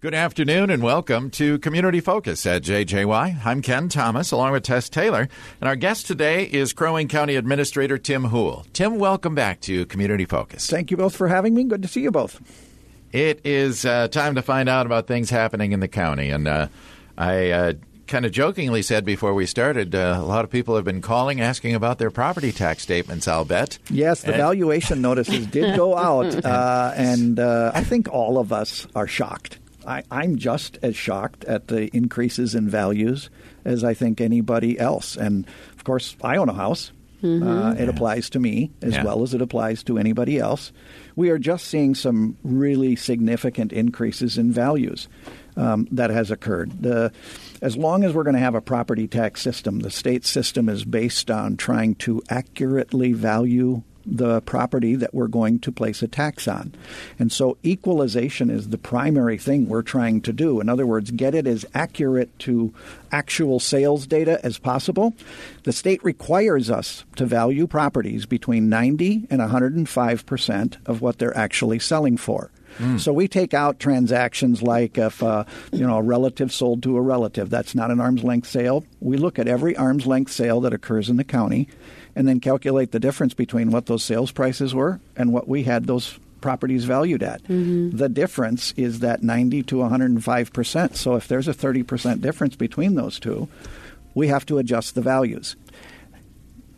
Good afternoon and welcome to Community Focus at JJY. I'm Ken Thomas along with Tess Taylor, and our guest today is Crow Wing County Administrator Tim Houle. Tim, welcome back to Community Focus. Thank you both for having me. Good to see you both. It is uh, time to find out about things happening in the county, and uh, I uh, kind of jokingly said before we started, uh, a lot of people have been calling asking about their property tax statements, I'll bet. Yes, the and- valuation notices did go out, uh, and uh, I think all of us are shocked. I, I'm just as shocked at the increases in values as I think anybody else. And of course, I own a house. Mm-hmm. Uh, it yeah. applies to me as yeah. well as it applies to anybody else. We are just seeing some really significant increases in values um, that has occurred. The, as long as we're going to have a property tax system, the state system is based on trying to accurately value the property that we're going to place a tax on. And so equalization is the primary thing we're trying to do. In other words, get it as accurate to actual sales data as possible. The state requires us to value properties between 90 and 105% of what they're actually selling for. Mm. So we take out transactions like if uh, you know a relative sold to a relative. That's not an arm's length sale. We look at every arm's length sale that occurs in the county and then calculate the difference between what those sales prices were and what we had those properties valued at. Mm-hmm. The difference is that 90 to 105%. So if there's a 30% difference between those two, we have to adjust the values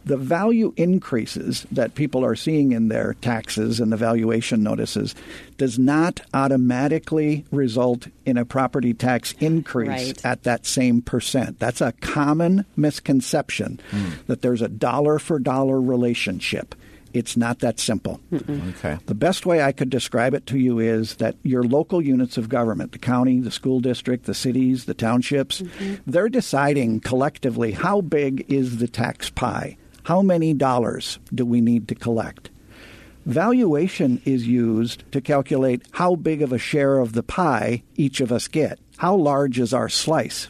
the value increases that people are seeing in their taxes and the valuation notices does not automatically result in a property tax increase right. at that same percent. That's a common misconception mm. that there's a dollar for dollar relationship. It's not that simple. Okay. The best way I could describe it to you is that your local units of government, the county, the school district, the cities, the townships, mm-hmm. they're deciding collectively how big is the tax pie. How many dollars do we need to collect? Valuation is used to calculate how big of a share of the pie each of us get. How large is our slice?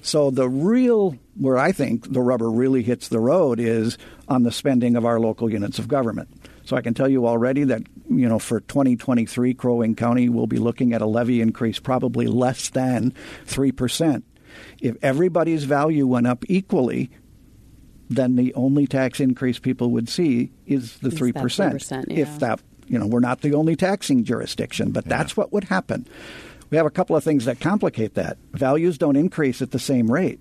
So the real where I think the rubber really hits the road is on the spending of our local units of government. So I can tell you already that you know for 2023 Crow Wing County will be looking at a levy increase probably less than 3%. If everybody's value went up equally, then the only tax increase people would see is the three percent. Yeah. If that, you know, we're not the only taxing jurisdiction, but yeah. that's what would happen. We have a couple of things that complicate that. Values don't increase at the same rate.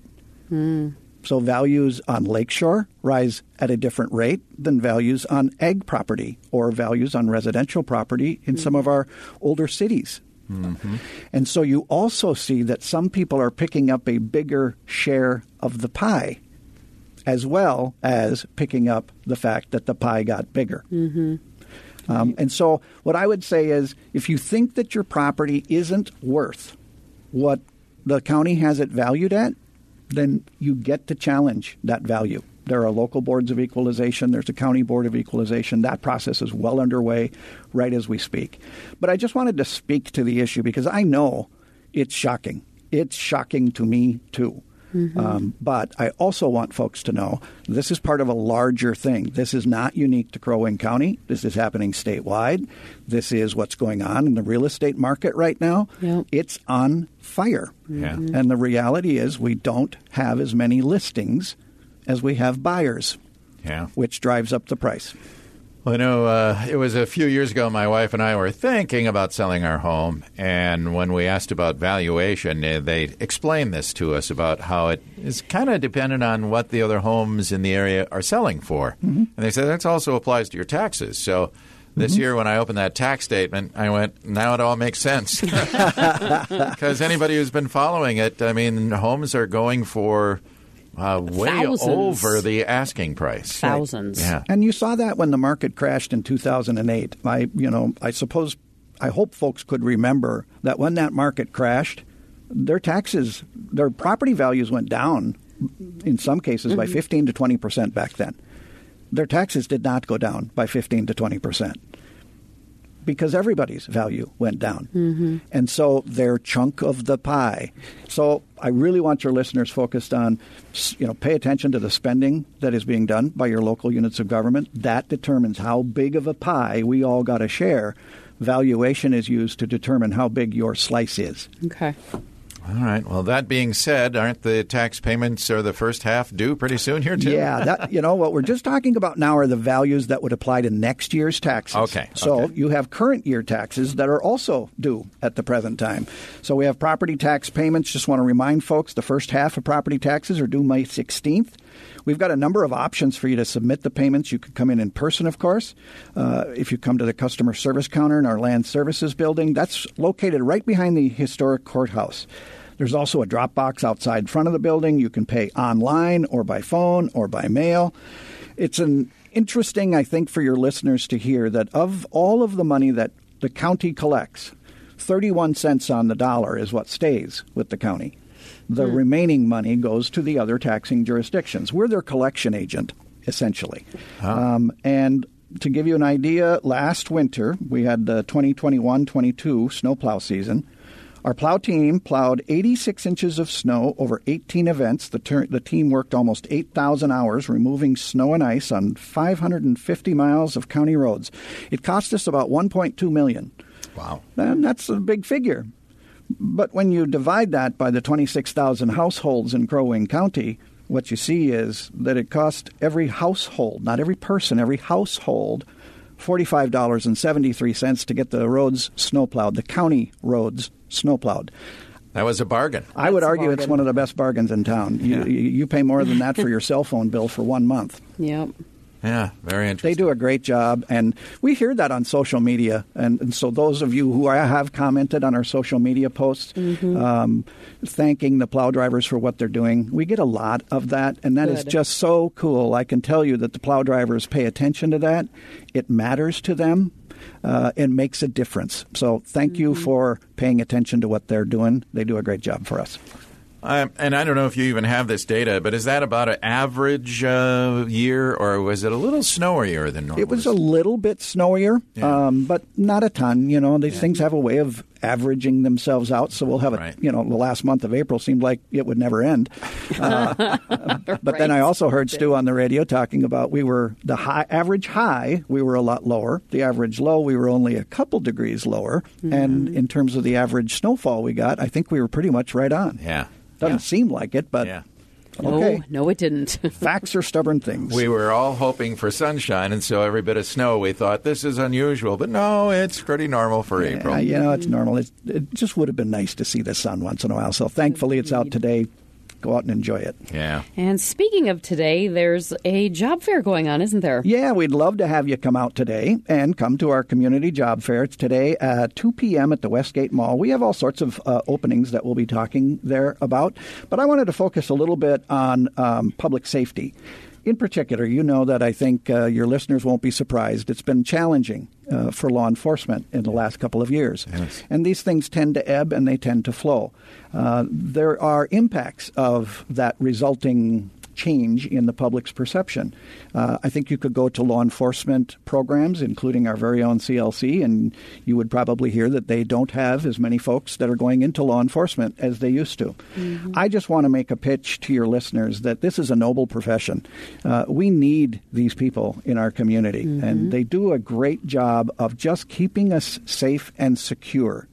Mm. So values on lakeshore rise at a different rate than values on ag property or values on residential property in mm. some of our older cities. Mm-hmm. And so you also see that some people are picking up a bigger share of the pie as well as picking up the fact that the pie got bigger. Mm-hmm. Um, and so, what I would say is if you think that your property isn't worth what the county has it valued at, then you get to challenge that value. There are local boards of equalization, there's a county board of equalization. That process is well underway right as we speak. But I just wanted to speak to the issue because I know it's shocking. It's shocking to me, too. Mm-hmm. Um, but I also want folks to know this is part of a larger thing. This is not unique to Crow Wing County. This is happening statewide. This is what's going on in the real estate market right now. Yep. It's on fire. Mm-hmm. And the reality is we don't have as many listings as we have buyers, yeah. which drives up the price. Well, you know, uh, it was a few years ago. My wife and I were thinking about selling our home, and when we asked about valuation, eh, they explained this to us about how it is kind of dependent on what the other homes in the area are selling for. Mm-hmm. And they said that also applies to your taxes. So this mm-hmm. year when I opened that tax statement, I went, now it all makes sense. Because anybody who's been following it, I mean, homes are going for uh, way Thousands. over the asking price. Thousands. Yeah. And you saw that when the market crashed in 2008. I, you know, I suppose, I hope folks could remember that when that market crashed, their taxes, their property values went down in some cases mm-hmm. by 15 to 20 percent back then. Their taxes did not go down by 15 to 20 percent because everybody's value went down. Mm-hmm. And so their chunk of the pie. So I really want your listeners focused on, you know, pay attention to the spending that is being done by your local units of government. That determines how big of a pie we all got to share. Valuation is used to determine how big your slice is. Okay. All right. Well, that being said, aren't the tax payments or the first half due pretty soon here too? Yeah, that you know what we're just talking about now are the values that would apply to next year's taxes. Okay, So okay. you have current year taxes that are also due at the present time. So we have property tax payments. Just want to remind folks the first half of property taxes are due May 16th. We've got a number of options for you to submit the payments. You can come in in person, of course. Uh, if you come to the customer service counter in our land services building, that's located right behind the historic courthouse. There's also a drop box outside front of the building. You can pay online or by phone or by mail. It's an interesting, I think, for your listeners to hear that of all of the money that the county collects, 31 cents on the dollar is what stays with the county. The remaining money goes to the other taxing jurisdictions. We're their collection agent, essentially. Um, and to give you an idea, last winter we had the 2021 22 snowplow season. Our plow team plowed 86 inches of snow over 18 events. The, ter- the team worked almost 8,000 hours removing snow and ice on 550 miles of county roads. It cost us about 1.2 million. Wow. And that's a big figure. But when you divide that by the 26,000 households in Crow Wing County, what you see is that it cost every household, not every person, every household, $45.73 to get the roads snowplowed, the county roads snowplowed. That was a bargain. I would That's a argue it's one of the best bargains in town. You, Yeah. you, you pay more than that for your cell phone bill for one month. Yep. Yeah, very interesting. They do a great job, and we hear that on social media. And, and so, those of you who are, have commented on our social media posts, um, thanking the plow drivers for what they're doing, we get a lot of that, and that is Good. just so cool. I can tell you that the plow drivers pay attention to that. It matters to them. Uh, it makes a difference. So, thank you for paying attention to what they're doing. They do a great job for us. Um, and I don't know if you even have this data, but is that about an average uh, year, or was it a little snowier than normal? It was a little bit snowier, Yeah. um, but not a ton. You know, these things have a way of averaging themselves out. So we'll have a, Right. you know, the last month of April seemed like it would never end. Uh, but then I also heard Stu on the radio talking about we were the high average high we were a lot lower. The average low we were only a couple degrees lower, and in terms of the average snowfall we got, I think we were pretty much right on. yeah. Doesn't yeah. seem like it, but Yeah. Okay. No, no, it didn't. Facts are stubborn things. We were all hoping for sunshine, and so every bit of snow we thought this is unusual, but no, it's pretty normal for April. You know, it's normal. It's, it just would have been nice to see the sun once in a while. So thankfully, it's out today. Go out and enjoy it. Yeah. and speaking of today, there's a job fair going on, isn't there? Yeah, we'd love to have you come out today and come to our community job fair. It's today at 2 p.m. at the Westgate Mall. We have all sorts of uh, openings that we'll be talking there about, but I wanted to focus a little bit on um, public safety. In particular, you know that I think uh, your listeners won't be surprised. It's been challenging uh, for law enforcement in the last couple of years. Yes. And these things tend to ebb and they tend to flow. Uh, there are impacts of that resulting change in the public's perception. Uh, I think you could go to law enforcement programs, including our very own CLC, and you would probably hear that they don't have as many folks that are going into law enforcement as they used to. I just want to make a pitch to your listeners that this is a noble profession. Uh, we need these people in our community, and they do a great job of just keeping us safe and secure.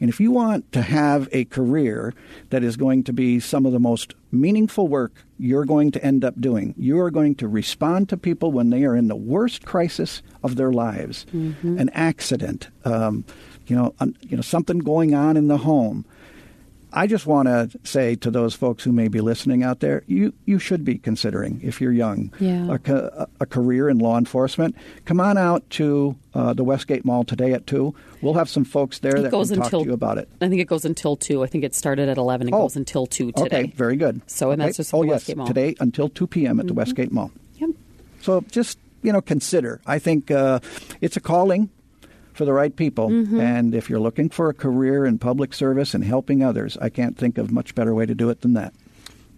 And if you want to have a career that is going to be some of the most meaningful work you're going to end up doing, you are going to respond to people when they are in the worst crisis of their lives, an accident, um, you know, un, you know, something going on in the home. I just want to say to those folks who may be listening out there, you, you should be considering, if you're young, Yeah. a, a career in law enforcement. Come on out to uh, the Westgate Mall today at 2. We'll have some folks there It that goes can talk to you about it. I think it goes until two. I think it started at eleven and Oh. goes until two today. Okay, very good. So, and Okay. that's just oh yes, Westgate Mall. today until 2 p.m. at the Westgate Mall. Yep. So just you know, consider. I think uh, it's a calling for the right people, Mm-hmm. and if you're looking for a career in public service and helping others, I can't think of much better way to do it than that.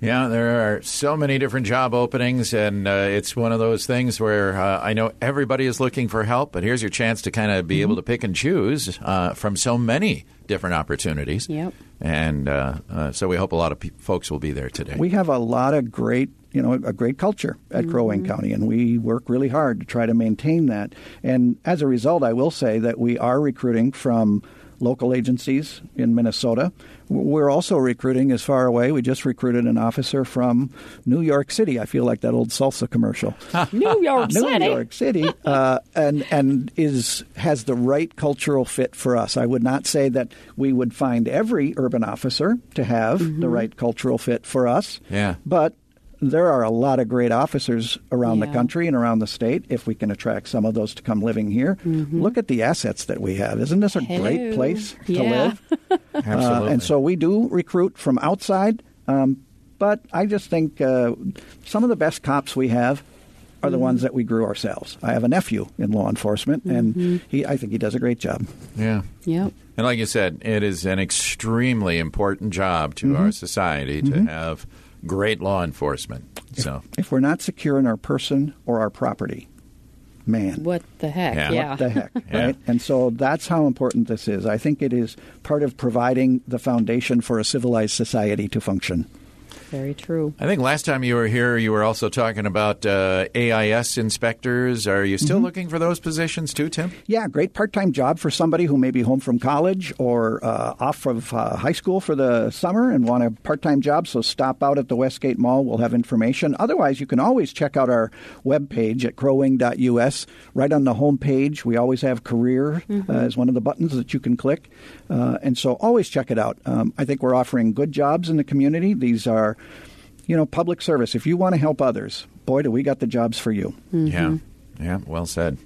Yeah, there are so many different job openings, and uh, it's one of those things where uh, I know everybody is looking for help, but here's your chance to kind of be able to pick and choose uh, from so many different opportunities. Yep. And uh, uh, so we hope a lot of pe- folks will be there today. We have a lot of great, you know, a great culture at Crow Wing County, and we work really hard to try to maintain that. And as a result, I will say that we are recruiting from local agencies in Minnesota. We're also recruiting as far away. We just recruited an officer from New York City. I feel like that old salsa commercial. New York New City. York City, uh, and and is has the right cultural fit for us. I would not say that we would find every urban officer to have the right cultural fit for us. Yeah. but. There are a lot of great officers around the country and around the state. If we can attract some of those to come living here, look at the assets that we have. Isn't this a great place to Yeah. live? Absolutely. Uh, and so we do recruit from outside, um, but I just think uh, some of the best cops we have are the ones that we grew ourselves. I have a nephew in law enforcement, and he, I think he does a great job. yeah. Yep. And like you said, it is an extremely important job to Mm-hmm. our society to have great law enforcement. So, If we're not secure in our person or our property, man, What the heck? Yeah. Yeah. what the heck, Yeah. right? And so that's how important this is. I think it is part of providing the foundation for a civilized society to function. Very true. I think last time you were here, you were also talking about uh, AIS inspectors. Are you Mm-hmm. still looking for those positions too, Tim? Yeah, great part-time job for somebody who may be home from college or uh, off of uh, high school for the summer and want a part-time job. So stop out at the Westgate Mall. We'll have information. Otherwise, you can always check out our webpage at crowwing.us. Right on the home page, we always have career uh, as one of the buttons that you can click. Uh, and so always check it out. Um, I think we're offering good jobs in the community. These are, you know, public service. If you want to help others, boy, do we got the jobs for you. Mm-hmm. Yeah. Yeah. Well said.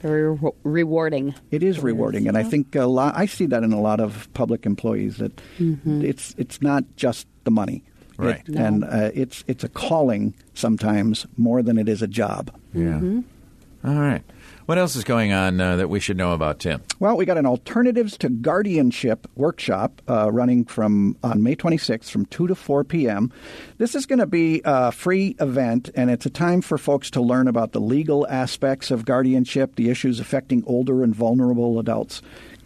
Very re- rewarding. It is rewarding, and I think a lot. I see that in a lot of public employees that mm-hmm. it's it's not just the money, Right. It- and uh, it's it's a calling sometimes more than it is a job. Yeah. Mm-hmm. All right. What else is going on uh, that we should know about, Tim? Well, we got an alternatives to guardianship workshop uh, running from on May 26th from 2 to 4 p.m. This is going to be a free event, and it's a time for folks to learn about the legal aspects of guardianship, the issues affecting older and vulnerable adults,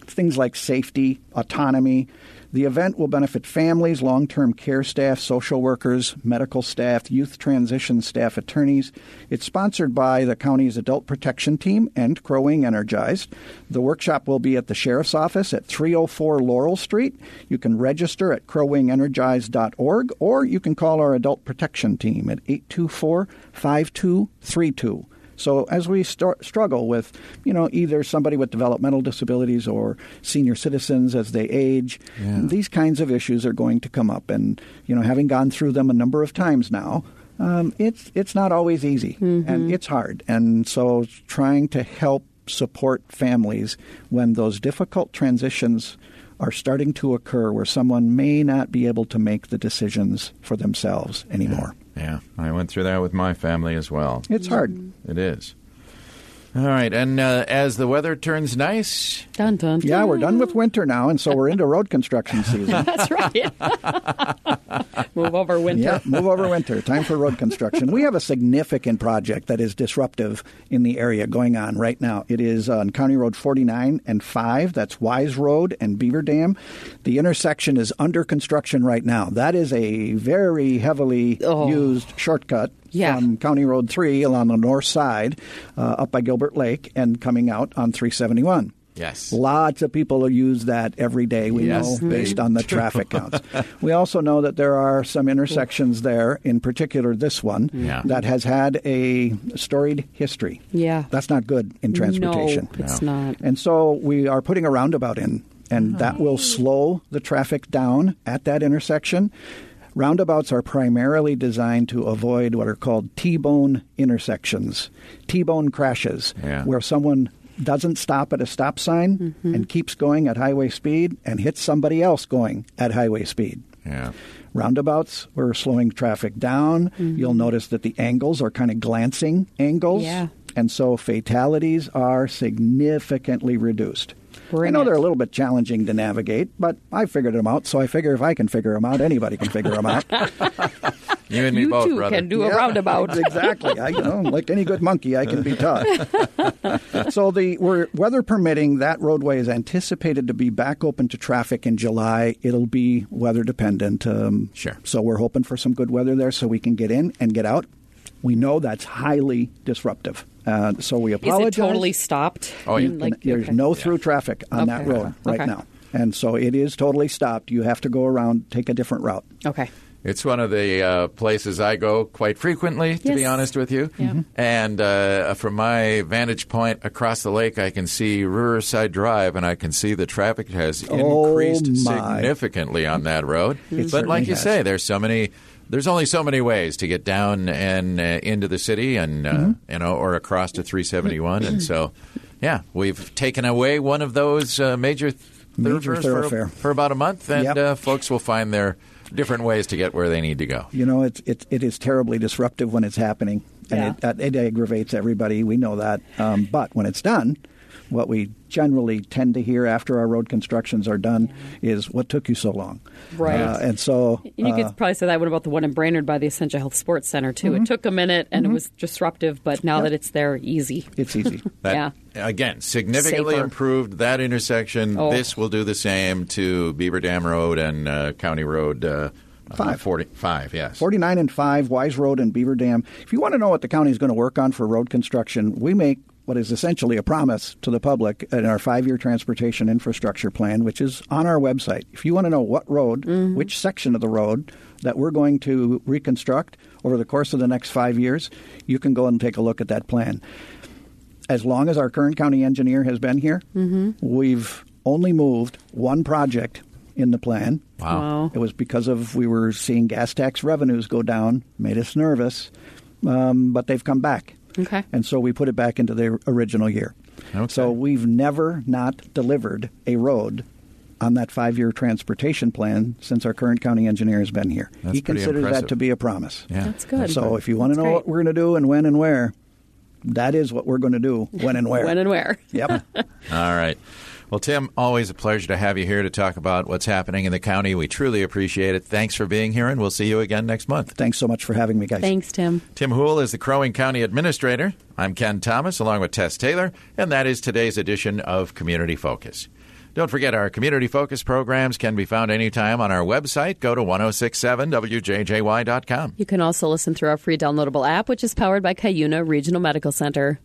things like safety, autonomy. The event will benefit families, long term care staff, social workers, medical staff, youth transition staff, attorneys. It's sponsored by the county's Adult Protection Team and Crow Wing Energized. The workshop will be at the Sheriff's Office at 304 Laurel Street. You can register at crowwingenergized.org or you can call our Adult Protection Team at 824 5232. So as we start, struggle with, you know, either somebody with developmental disabilities or senior citizens as they age, these kinds of issues are going to come up. And you know, having gone through them a number of times now, um, it's it's not always easy and it's hard. And so, trying to help support families when those difficult transitions are starting to occur, where someone may not be able to make the decisions for themselves anymore. Yeah, I went through that with my family as well. It's hard. It is. All right, and uh, as the weather turns nice, Dun dun. Yeah, we're done with winter now, and so we're into road construction season. That's right. Move over winter. Yeah, move over winter. Time for road construction. We have a significant project that is disruptive in the area going on right now. It is on County Road 49 and 5. That's Wise Road and Beaver Dam. The intersection is under construction right now. That is a very heavily Oh. used shortcut Yeah. from County Road 3 along the north side uh, up by Gilbert Lake and coming out on 371. yes. Lots of people use that every day, we Yes, know, based on the traffic counts. We also know that there are some intersections there, in particular this one, Yeah. that has had a storied history. Yeah. That's not good in transportation. No, it's not. And so we are putting a roundabout in, and that will slow the traffic down at that intersection. Roundabouts are primarily designed to avoid what are called T-bone intersections, T-bone crashes, Yeah. where someone doesn't stop at a stop sign Mm-hmm. and keeps going at highway speed and hits somebody else going at highway speed. Yeah. Roundabouts, we're slowing traffic down. You'll notice that the angles are kind of glancing angles. Yeah. And so fatalities are significantly reduced. Bring I know it. they're a little bit challenging to navigate, but I figured them out. So I figure if I can figure them out, anybody can figure them out. You and me You both, too brother. can do a roundabout. exactly. I, you know, like any good monkey, I can be taught. so the we're, weather permitting, that roadway is anticipated to be back open to traffic in July. It'll be weather dependent. Um, Sure. So we're hoping for some good weather there, so we can get in and get out. We know that's highly disruptive. Uh, so we apologize. Is it totally stopped? Oh, yeah. Like- There's okay. no through traffic on that Okay. road right Okay. now. And so it is totally stopped. You have to go around, take a different route. Okay. It's one of the uh, places I go quite frequently, to be honest with you. Yeah. Mhm. And uh, from my vantage point across the lake, I can see Riverside Drive, and I can see the traffic has Oh, increased my. significantly on that road. It but like you has. say, there's so many. There's only so many ways to get down and uh, into the city, and uh, Mm-hmm. you know, or across to 371, and so. Yeah, we've taken away one of those uh, major Major thoroughfares thoroughfare. for, for about a month, and Yep. uh, folks will find their different ways to get where they need to go. You know, it's it, it is terribly disruptive when it's happening, and Yeah. it, uh, it aggravates everybody. We know that. Um, but when it's done, what we generally tend to hear after our road constructions are done is, "What took you so long?" Right. Uh, and so, And you uh, could probably say that one about the one in Brainerd by the Essentia Health Sports Center too. Mm-hmm. It took a minute and it was disruptive, but now that it's there, easy. it's easy. That, Yeah. Again, significantly Safer. improved that intersection. Oh. This will do the same to Beaver Dam Road and uh, County Road uh, Five. Uh, 45, yes. 49 and 5, Wise Road and Beaver Dam. If you want to know what the county is going to work on for road construction, we make what is essentially a promise to the public in our five year transportation infrastructure plan, which is on our website. If you want to know what road, which section of the road that we're going to reconstruct over the course of the next five years, you can go and take a look at that plan. As long as our current county engineer has been here, we've only moved one project in the plan. Wow. Wow. It was because of we were seeing gas tax revenues go down, made us nervous, um, but they've come back. Okay. And so we put it back into the original year. Okay. So we've never not delivered a road on that five-year transportation plan since our current county engineer has been here. That's he considers impressive. that to be a promise. Yeah. That's good. So if you want to know great. what we're going to do and when and where, that is what we're going to do when and where. when and where. yep. All right. Well, Tim, always a pleasure to have you here to talk about what's happening in the county. We truly appreciate it. Thanks for being here, and we'll see you again next month. Thanks so much for having me, guys. Thanks, Tim. Tim Houle is the Crow Wing County Administrator. I'm Ken Thomas, along with Tess Taylor, and that is today's edition of Community Focus. Don't forget, our Community Focus programs can be found anytime on our website. Go to 1067wjjy.com. You can also listen through our free downloadable app, which is powered by Cuyuna Regional Medical Center.